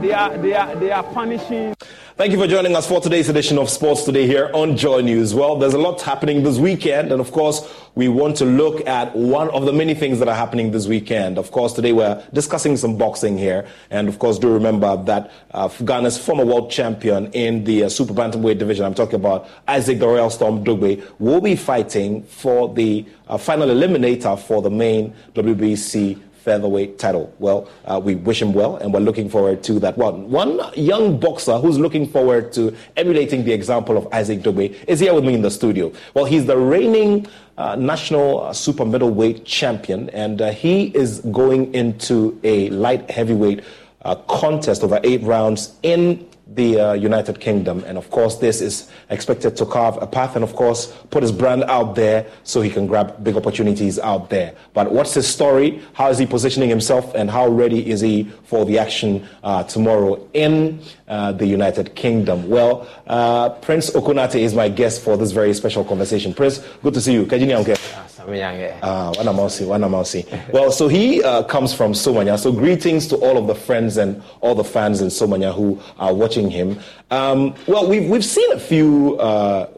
They are, they are, they are punishing. Thank you for joining us for today's edition of Sports Today here on Joy News. Well, there's a lot happening this weekend, and of course, we want to look at one of the many things that are happening this weekend. Of course, today we're discussing some boxing here, and of course, do remember that uh, Ghana's former world champion in the uh, super bantamweight division, I'm talking about Isaac the Royal Storm Dogboe, will be fighting for the uh, final eliminator for the main WBC featherweight title. Well, uh, we wish him well, and we're looking forward to that one. One young boxer who's looking forward to emulating the example of Isaac Dogboe is here with me in the studio. Well, he's the reigning uh, national uh, super middleweight champion, and uh, he is going into a light heavyweight uh, contest over eight rounds in the uh, United Kingdom. And of course, this is expected to carve a path and, of course, put his brand out there so he can grab big opportunities out there. But what's his story? How is he positioning himself? And how ready is he for the action uh, tomorrow in uh, the United Kingdom? Well, uh, Prince Okonate is my guest for this very special conversation. Prince, good to see you. Uh, well, so he uh, comes from Somanya. So greetings to all of the friends and all the fans in Somanya who are watching him. Um, well, we've, we've seen a few uh,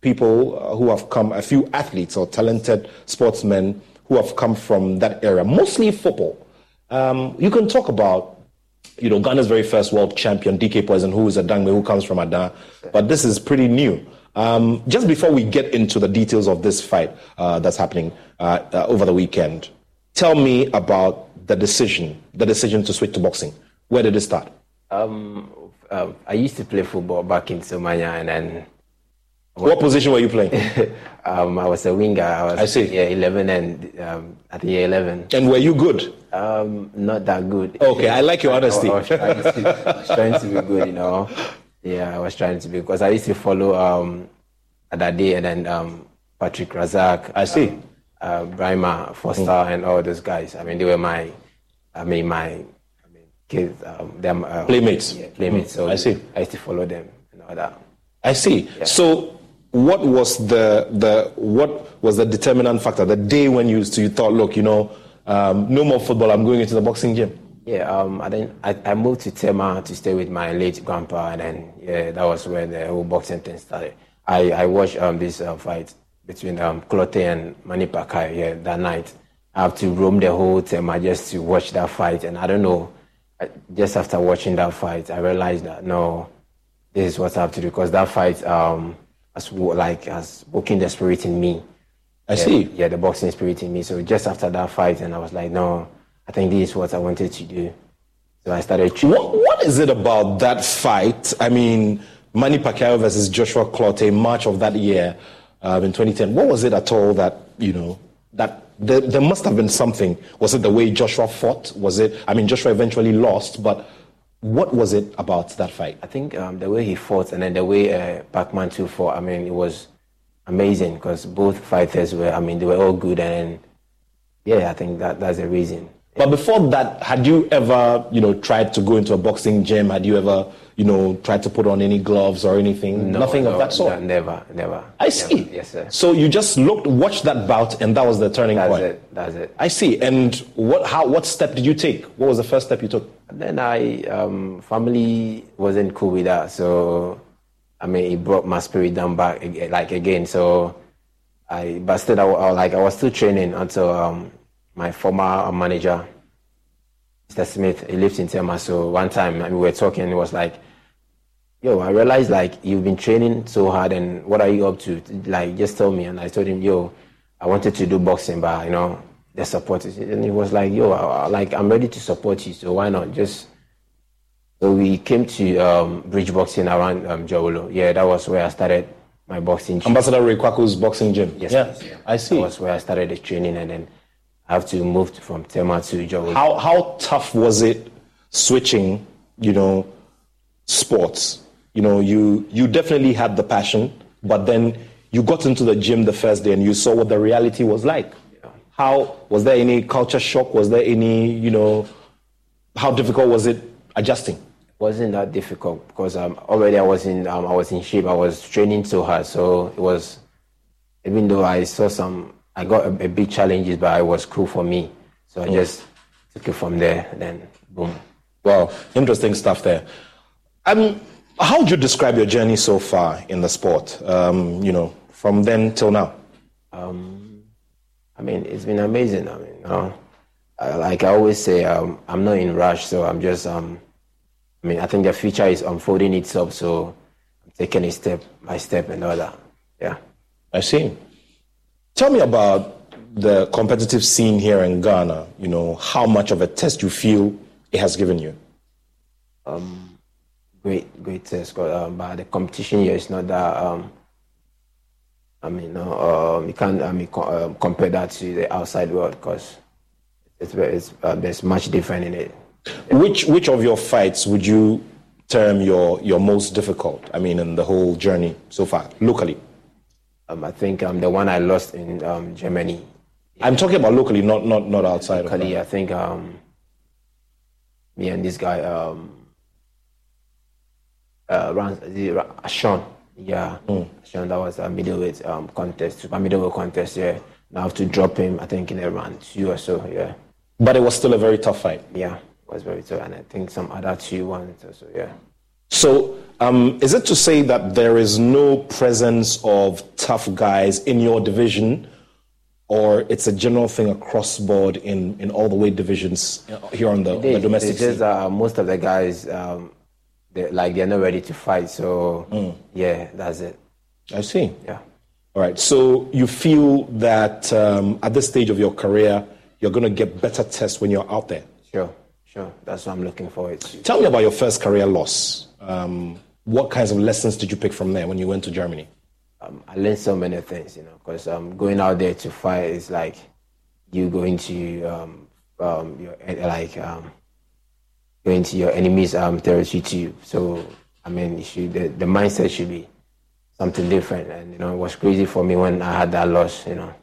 people uh, who have come, a few athletes or talented sportsmen who have come from that area, mostly football. Um, you can talk about, you know, Ghana's very first world champion, DK Poison, who is a Dangme, who comes from Adan. But this is pretty new. Um, just before we get into the details of this fight uh, that's happening uh, uh, over the weekend, tell me about the decision, the decision to switch to boxing. Where did it start? Um, um, I used to play football back in Somanya, and then. What position were you playing? um, I was a winger. I was I see. Yeah, 11 and um, at the year 11. And were you good? Um, not that good. Okay, I like your honesty. I, I, was trying to, I was trying to be good, you know. Yeah, I was trying to be because I used to follow um, Adade and then um, Patrick Razak. I see. Um, uh, Brahma Foster mm. and all those guys. I mean, they were my, I mean, my, I mean, kids. Um, them uh, playmates. Yeah, playmates. Mm. So I see. I used to follow them and all that. I see. Yeah. So, what was the the what was the determinant factor? The day when you so you thought, look, you know, um, no more football. I'm going into the boxing gym. Yeah, um, I then I, I, moved to Tema to stay with my late grandpa, and then yeah, that was where the whole boxing thing started. I, I watched um, this uh, fight between um, Clottey and Manny Pacquiao yeah, that night. I have to roam the whole Tema just to watch that fight, and I don't know. Just after watching that fight, I realized that no, this is what I have to do because that fight um, has like has woken the spirit in me. I yeah, see. Yeah, the boxing spirit in me. So just after that fight, and I was like, no, I think this is what I wanted to do. So I started training. What, what is it about that fight? I mean, Manny Pacquiao versus Joshua Clottey, March of that year um, in 2010. What was it at all that, you know, that there, there must have been something. Was it the way Joshua fought? Was it, I mean, Joshua eventually lost, but what was it about that fight? I think um, the way he fought and then the way uh, Pacman too fought, I mean, it was amazing because both fighters were, I mean, they were all good and yeah, I think that that's the reason. But before that, had you ever, you know, tried to go into a boxing gym? Had you ever, you know, tried to put on any gloves or anything? No, Nothing no, of that sort. no, never, never. I never. see. Yes, sir. So you just looked, watched that bout, and that was the turning That's point. it. That's it. I see. And what, how, what step did you take? What was the first step you took? And then I, um, family wasn't cool with that, so I mean, it brought my spirit down back, like again. So I, but still, I, I, like I was still training until um, my former manager, Mr. Smith, he lives in Tema. So one time we were talking, it was like, "Yo, I realized like you've been training so hard, and what are you up to? Like, just tell me." And I told him, "Yo, I wanted to do boxing, but you know, the support is." And he was like, "Yo, I, like I'm ready to support you, so why not just?" So we came to um, bridge boxing around um, Jawolo. Yeah, that was where I started my boxing. training. Ambassador Ray Kwaku's boxing gym. Yes, yeah. I see. That was where I started the training, and then have to move from Tema to Jawolo. How how tough was it switching? You know, sports. You know, you you definitely had the passion, but then you got into the gym the first day and you saw what the reality was like. How was there any culture shock? Was there any you know? How difficult was it adjusting? wasn't that difficult because um, already I was in um, I was in shape. I was training so hard, so it was. Even though I saw some, I got a, a big challenges, but it was cool for me. So I just took it from there. Then boom. Well, interesting stuff there. Um, how would you describe your journey so far in the sport? Um, you know, from then till now. Um, I mean, it's been amazing. I mean, uh, I, like I always say, um, I'm not in rush, so I'm just. Um, I mean, I think the future is unfolding itself, so I'm taking it step by step and all that. Yeah. I see. Tell me about the competitive scene here in Ghana. You know, how much of a test you feel it has given you? great, great test. Um, but the competition here is not that. Um, I mean, no, um, you can't. I mean, co- um, compare that to the outside world because it's, it's uh, there's much different in it. Which which of your fights would you term your your most difficult? I mean, in the whole journey so far, locally. Um, I think um, the one I lost in um, Germany. I'm talking about locally, not not not outside of Locally, I think um, me and this guy, um, uh, Ran, Sean, yeah, Sean. That was a middleweight um, contest, super middleweight contest. Yeah, and I have to drop him. I think in a round two or so. Yeah, But it was still a very tough fight. yeah, it was very tough, and I think some other two ones also. Yeah. So, um, is it to say that there is no presence of tough guys in your division, or it's a general thing across board in, in all the weight divisions uh, here on the, the domestic scene? uh, most of the guys, um, they like they're not ready to fight. So yeah, that's it. I see. Yeah. All right. So you feel that um, at this stage of your career, you're going to get better tests when you're out there. Sure, sure. That's what I'm looking forward to. Tell me about your first career loss. Um, what kinds of lessons did you pick from there when you went to Germany? um, I learned so many things, you know, because um, going out there to fight is like you going to um, um, your eh, like um, going to your enemy's um, territory too. So I mean, you should, the, the mindset should be something different, and you know, it was crazy for me when I had that loss. You know,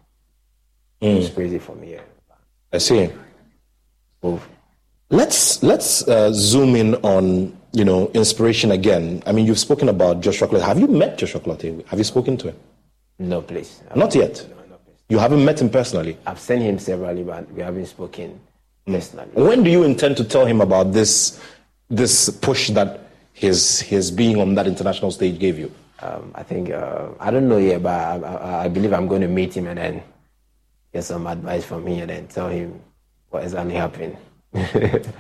it was crazy for me. Yeah. I see. Move. Let's let's uh, zoom in on you know inspiration again. I mean, you've spoken about Joshua Clottey. Have you met Joshua Clottey? Have you spoken to him? No, please. Not yet. No, no, please. You haven't met him personally. I've sent him severally, but we haven't spoken personally. When do you intend to tell him about this this push that his his being on that international stage gave you? Um, I think uh, I don't know yet, but I, I, I believe I'm going to meet him and then get some advice from him and then tell him what exactly happened.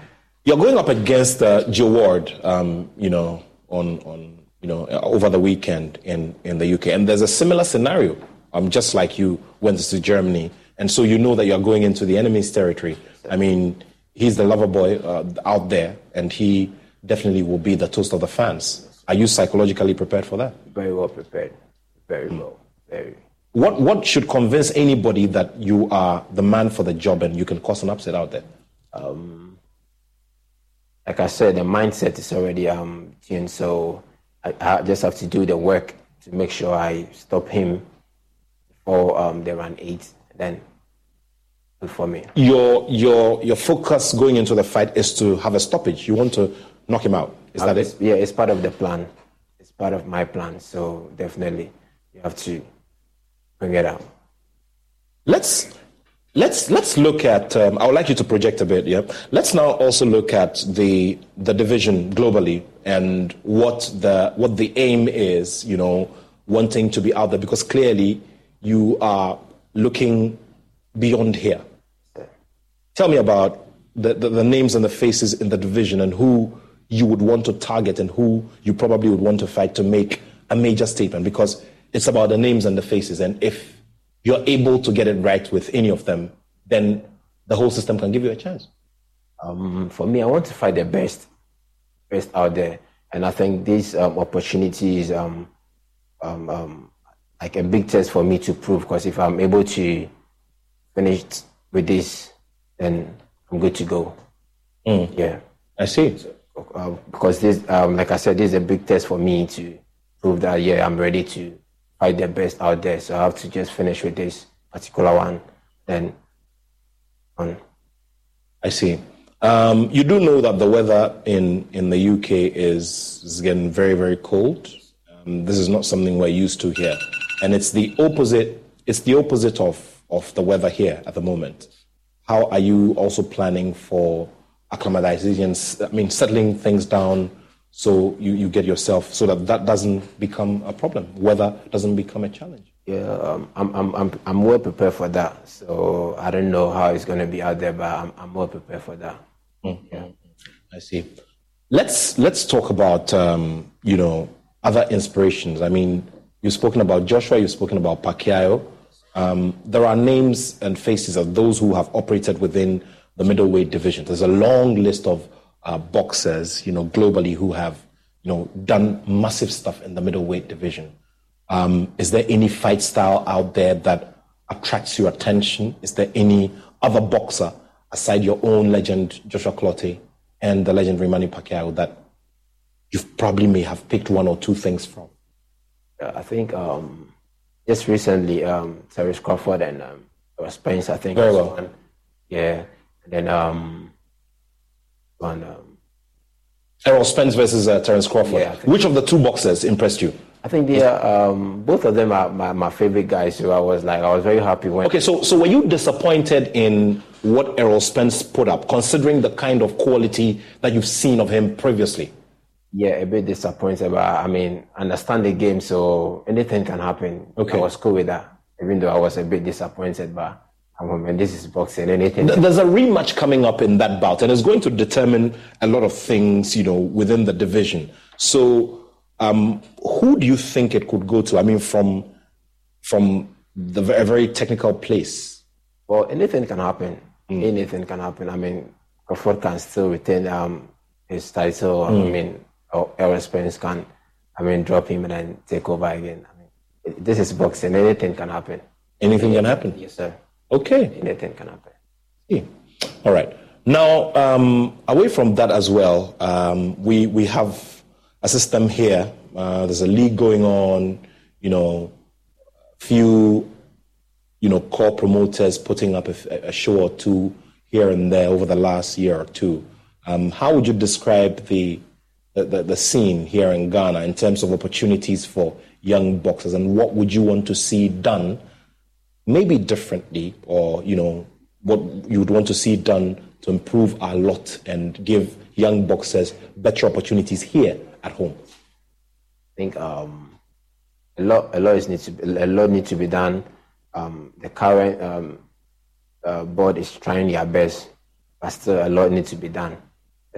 You're going up against uh, Joe Ward, um, you know, on on you know uh, over the weekend in in the UK, and there's a similar scenario. Um, just like you went to Germany, and so you know that you're going into the enemy's territory. I mean, he's the lover boy uh, out there, and he definitely will be the toast of the fans. Are you psychologically prepared for that? Very well prepared. Very well. Very. What what should convince anybody that you are the man for the job and you can cause an upset out there? Um, like I said, the mindset is already um, tuned, so I, I, just have to do the work to make sure I stop him before um, they run eight. Then good for me. Your your your focus going into the fight is to have a stoppage. You want to knock him out. Is that it? Yeah, it's part of the plan. It's part of my plan. So definitely, you have to bring it out. Let's let's let's look at. Um, I would like you to project a bit. Yeah. Let's now also look at the the division globally and what the what the aim is. You know, wanting to be out there because clearly you are looking beyond here. Tell me about the, the, the names and the faces in the division and who you would want to target and who you probably would want to fight to make a major statement because it's about the names and the faces. And if you're able to get it right with any of them, then the whole system can give you a chance. Um, for me, I want to fight the best, best out there, and I think this um, opportunity is um, um, um like a big test for me to prove. Because if I'm able to finish with this, then I'm good to go. Mm. Yeah, I see. Uh, because this, um, like I said, this is a big test for me to prove that yeah, I'm ready to fight the best out there. So I have to just finish with this particular one, then on. I see. Um, you do know that the weather in, in the UK is, is getting very, very cold. Um, this is not something we're used to here, and it's the opposite. It's the opposite of, of the weather here at the moment. How are you also planning for acclimatization, I mean, settling things down so you, you get yourself, so that that doesn't become a problem, weather doesn't become a challenge. Yeah, um, I'm, I'm, I'm, I'm well prepared for that. So I don't know how it's going to be out there, but I'm, I'm well prepared for that. Mm-hmm. Yeah. I see. Let's, let's talk about, um, you know, other inspirations. I mean, you've spoken about Joshua, you've spoken about Pacquiao. Um, there are names and faces of those who have operated within the middleweight division. There's a long list of uh, boxers, you know, globally who have, you know, done massive stuff in the middleweight division. Um, is there any fight style out there that attracts your attention? Is there any other boxer aside your own legend, Joshua Clottey, and the legendary Manny Pacquiao that you probably may have picked one or two things from? I think um, just recently, um, Terence Crawford and um, Spence, I think. Very well. One. Yeah. And then um, on um, Errol Spence versus uh, Terence Crawford. Yeah, Which of the two boxers impressed you? I think they are, um, both of them are my, my favorite guys. So I was like, I was very happy when. Okay, so so were you disappointed in what Errol Spence put up, considering the kind of quality that you've seen of him previously? Yeah, a bit disappointed, but I mean, understand the game, so anything can happen. Okay, I was cool with that, even though I was a bit disappointed, but and this is boxing. Anything. There's a rematch coming up in that bout, and it's going to determine a lot of things, you know, within the division. So, um, who do you think it could go to? I mean, from from the very, very technical place. Well, anything can happen. Mm. Anything can happen. I mean, Crawford can still retain um, his title. Mm. I mean, Errol Spence can, I mean, drop him and then take over again. I mean, this is boxing. Anything can happen. Anything can happen. Yes, sir. Okay. Anything can happen. Yeah. All right. Now, um, away from that as well, um, we, we have a system here. Uh, there's a league going on, you know, few, you know, core promoters putting up a, a show or two here and there over the last year or two. Um, how would you describe the, the, the, the scene here in Ghana in terms of opportunities for young boxers and what would you want to see done maybe differently or, you know, what you would want to see done to improve our lot and give young boxers better opportunities here at home? I think um, a lot, a lot needs to be, a lot needs to be done. Um, the current um, uh, board is trying their best, but still a lot needs to be done.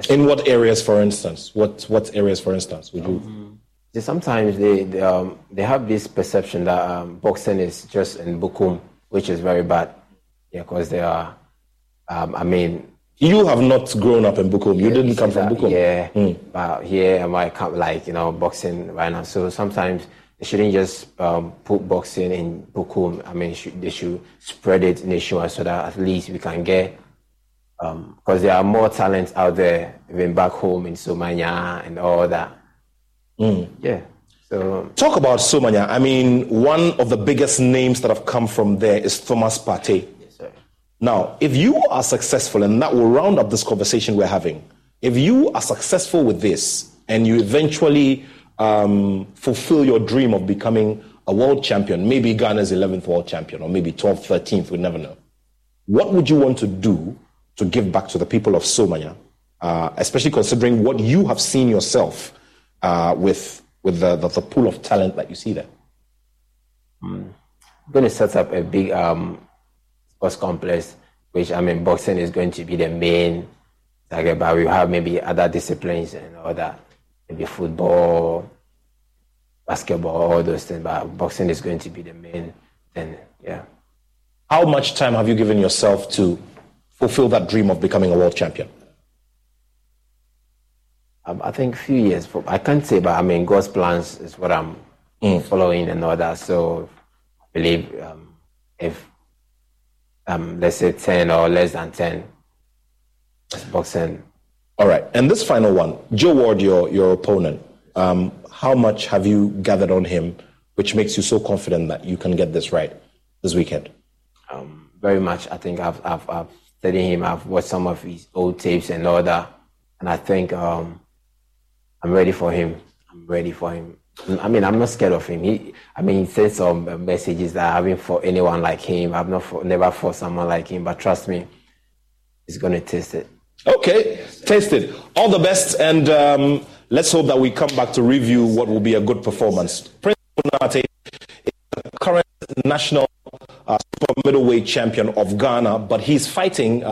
In what areas, for instance? What what areas, for instance, would you? Sometimes they they, um, they have this perception that um, boxing is just in Bukom, which is very bad. Yeah, because they are. Um, I mean, You have not grown up in Bukom. You didn't come from Bukom. Yeah, mm. but here am I come like you know boxing right now. So sometimes they shouldn't just um, put boxing in Bukom. I mean, should, they should spread it nationwide so that at least we can get because um, there are more talents out there even back home in Somanya and all that. Mm. Yeah. So talk about Somanya. I mean, one of the biggest names that have come from there is Thomas Partey. Yes, sir. Now, if you are successful, and that will round up this conversation we're having, if you are successful with this and you eventually um, fulfill your dream of becoming a world champion, maybe Ghana's 11th world champion, or maybe 12th, 13th, we never know. What would you want to do to give back to the people of Somanya, uh, especially considering what you have seen yourself uh, with, with the, the, the, pool of talent that you see there? Mm. I'm going to set up a big um, sports complex, which I mean, boxing is going to be the main target, but we have maybe other disciplines and all that, maybe football, basketball, all those things, but boxing is going to be the main thing, yeah. How much time have you given yourself to fulfill that dream of becoming a world champion? Um, I think a few years. I can't say, but I mean, God's plans is what I'm mm. following and all that. So I believe um, if, um, let's say, 10 or less than 10, boxing. All right. And this final one, Joe Ward, your, your opponent, um, how much have you gathered on him, which makes you so confident that you can get this right this weekend? Um, very much. I think I've, I've, I've studying him. I've watched some of his old tapes and all that, and I think um, I'm ready for him. I'm ready for him. I mean, I'm not scared of him. He, I mean, he sent some messages that I haven't fought anyone like him. I've not never fought someone like him. But trust me, he's gonna taste it. Okay, taste it. All the best, and um, let's hope that we come back to review what will be a good performance. Prince Konate is the current national uh, super middleweight champion of Ghana, but he's fighting. Uh...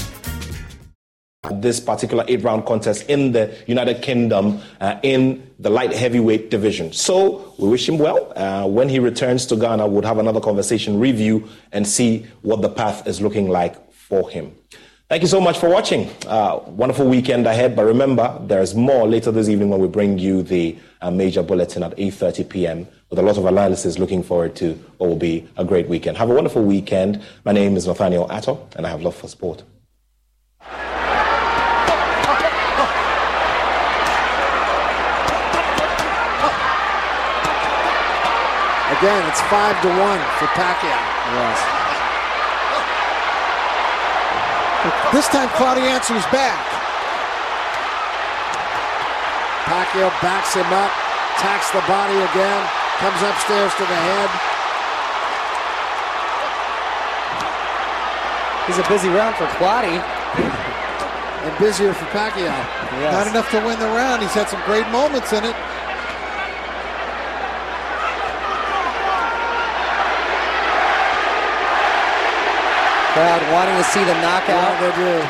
This particular eight round contest in the United Kingdom uh, in the light heavyweight division. So we wish him well. Uh, when he returns to Ghana, we'll have another conversation review and see what the path is looking like for him. Thank you so much for watching. Uh, wonderful weekend ahead. But remember, there's more later this evening when we bring you the uh, major bulletin at 8.30 p.m. with a lot of analysis looking forward to what will be a great weekend. Have a wonderful weekend. My name is Nathaniel Attoh, and I have love for sport. Again, it's five to one for Pacquiao. Yes. This time, Clottey answers back. Pacquiao backs him up, attacks the body again, comes upstairs to the head. He's a busy round for Clottey. And busier for Pacquiao. Yes. Not enough to win the round. He's had some great moments in it. Crowd wanting to see the knockout. Yeah, they do.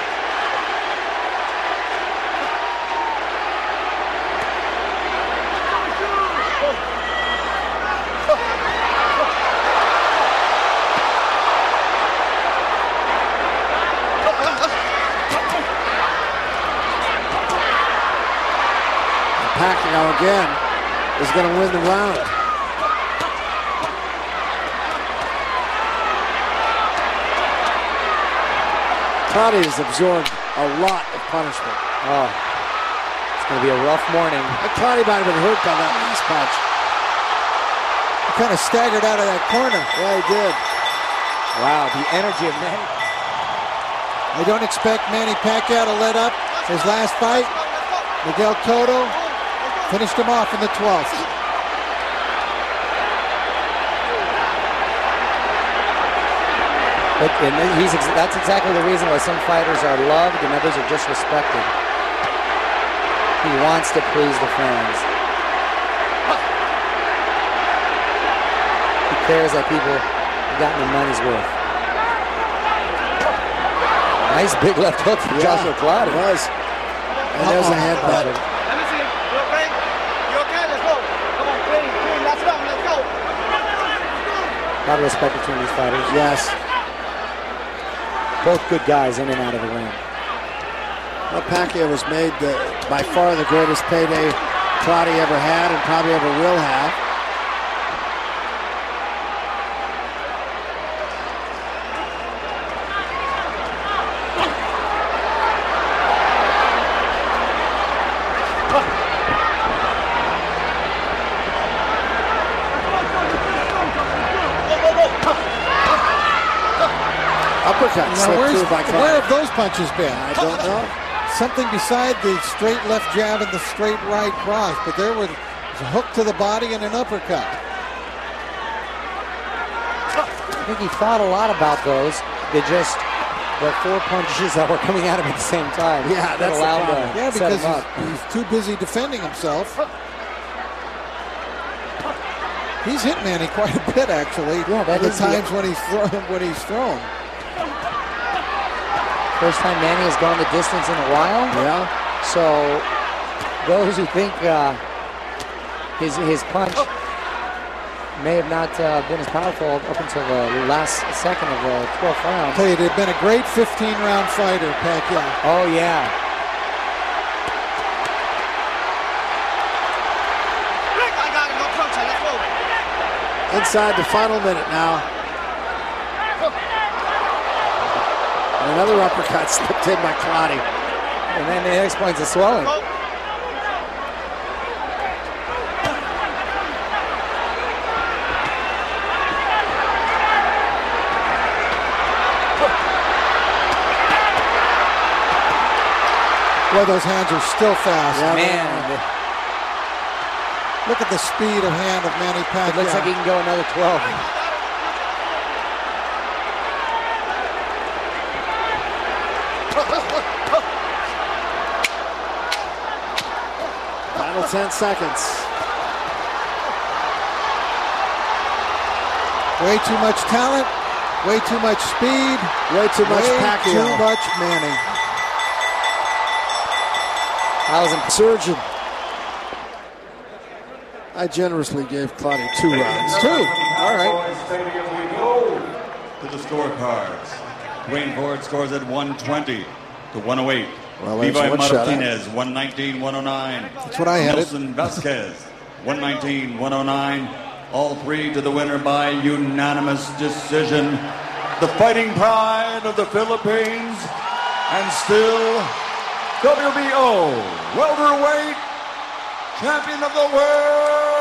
Pacquiao again is going to win the round. Clottey has absorbed a lot of punishment. Oh, it's going to be a rough morning. Uh, Clottey might have been hurt by that last punch. He kind of staggered out of that corner. Yeah, he did. Wow, the energy of Manny. I don't expect Manny Pacquiao to let up his last fight. Miguel Cotto finished him off in the 12th. But and he's that's exactly the reason why some fighters are loved and others are disrespected. He wants to please the fans. He cares that people have gotten their money's worth. Nice big left hook from Yeah, Joshua Clottey. it was. And there's a headbutt. Let me see. You okay? You okay? Let's go. Come on, clean, clean. Let's go. Let's go. A lot of respect between these fighters. Yes. Both good guys in and out of the ring. Well, Pacquiao was made the, by far the greatest payday Clottey ever had and probably ever will have. Uppercut slipped through by where have those punches been? I don't know. Something beside the straight left jab and the straight right cross, but there was a hook to the body and an uppercut. I think he thought a lot about those. They just the four punches that were coming at him at the same time. Yeah, that's allowed. Yeah, because he's, he's too busy defending himself. He's hit Manny quite a bit, actually. Yeah, that the is the- times when he's thrown. When he's thrown. First time Manny has gone the distance in a while. Yeah. So those who think uh, his his punch may have not uh, been as powerful up until the last second of the 12th I'll round. tell you, they've been a great 15-round fighter, Pacquiao. Oh yeah, Rick, I got him. No protest. Let's go. Inside the final minute now. Another uppercut slipped in by Clottey. and then that explains the swelling. Boy, those hands are still fast. Yeah, Man, Look at the speed of hand of Manny Pacquiao. it looks like he can go another 12. Final 10 seconds. Way too much talent, way too much speed, Way too much way Pacquiao. too much Manny. I was in Surgeon. I generously gave Clottey two rounds. Two. All right. To the scorecards. Duane Ford scores at 120 to 108. Well, Levi one? Martinez, 119 109. That's what I had it. Nelson Vasquez, 119 109. All three to the winner by unanimous decision. The fighting pride of the Philippines and still WBO welterweight champion of the world.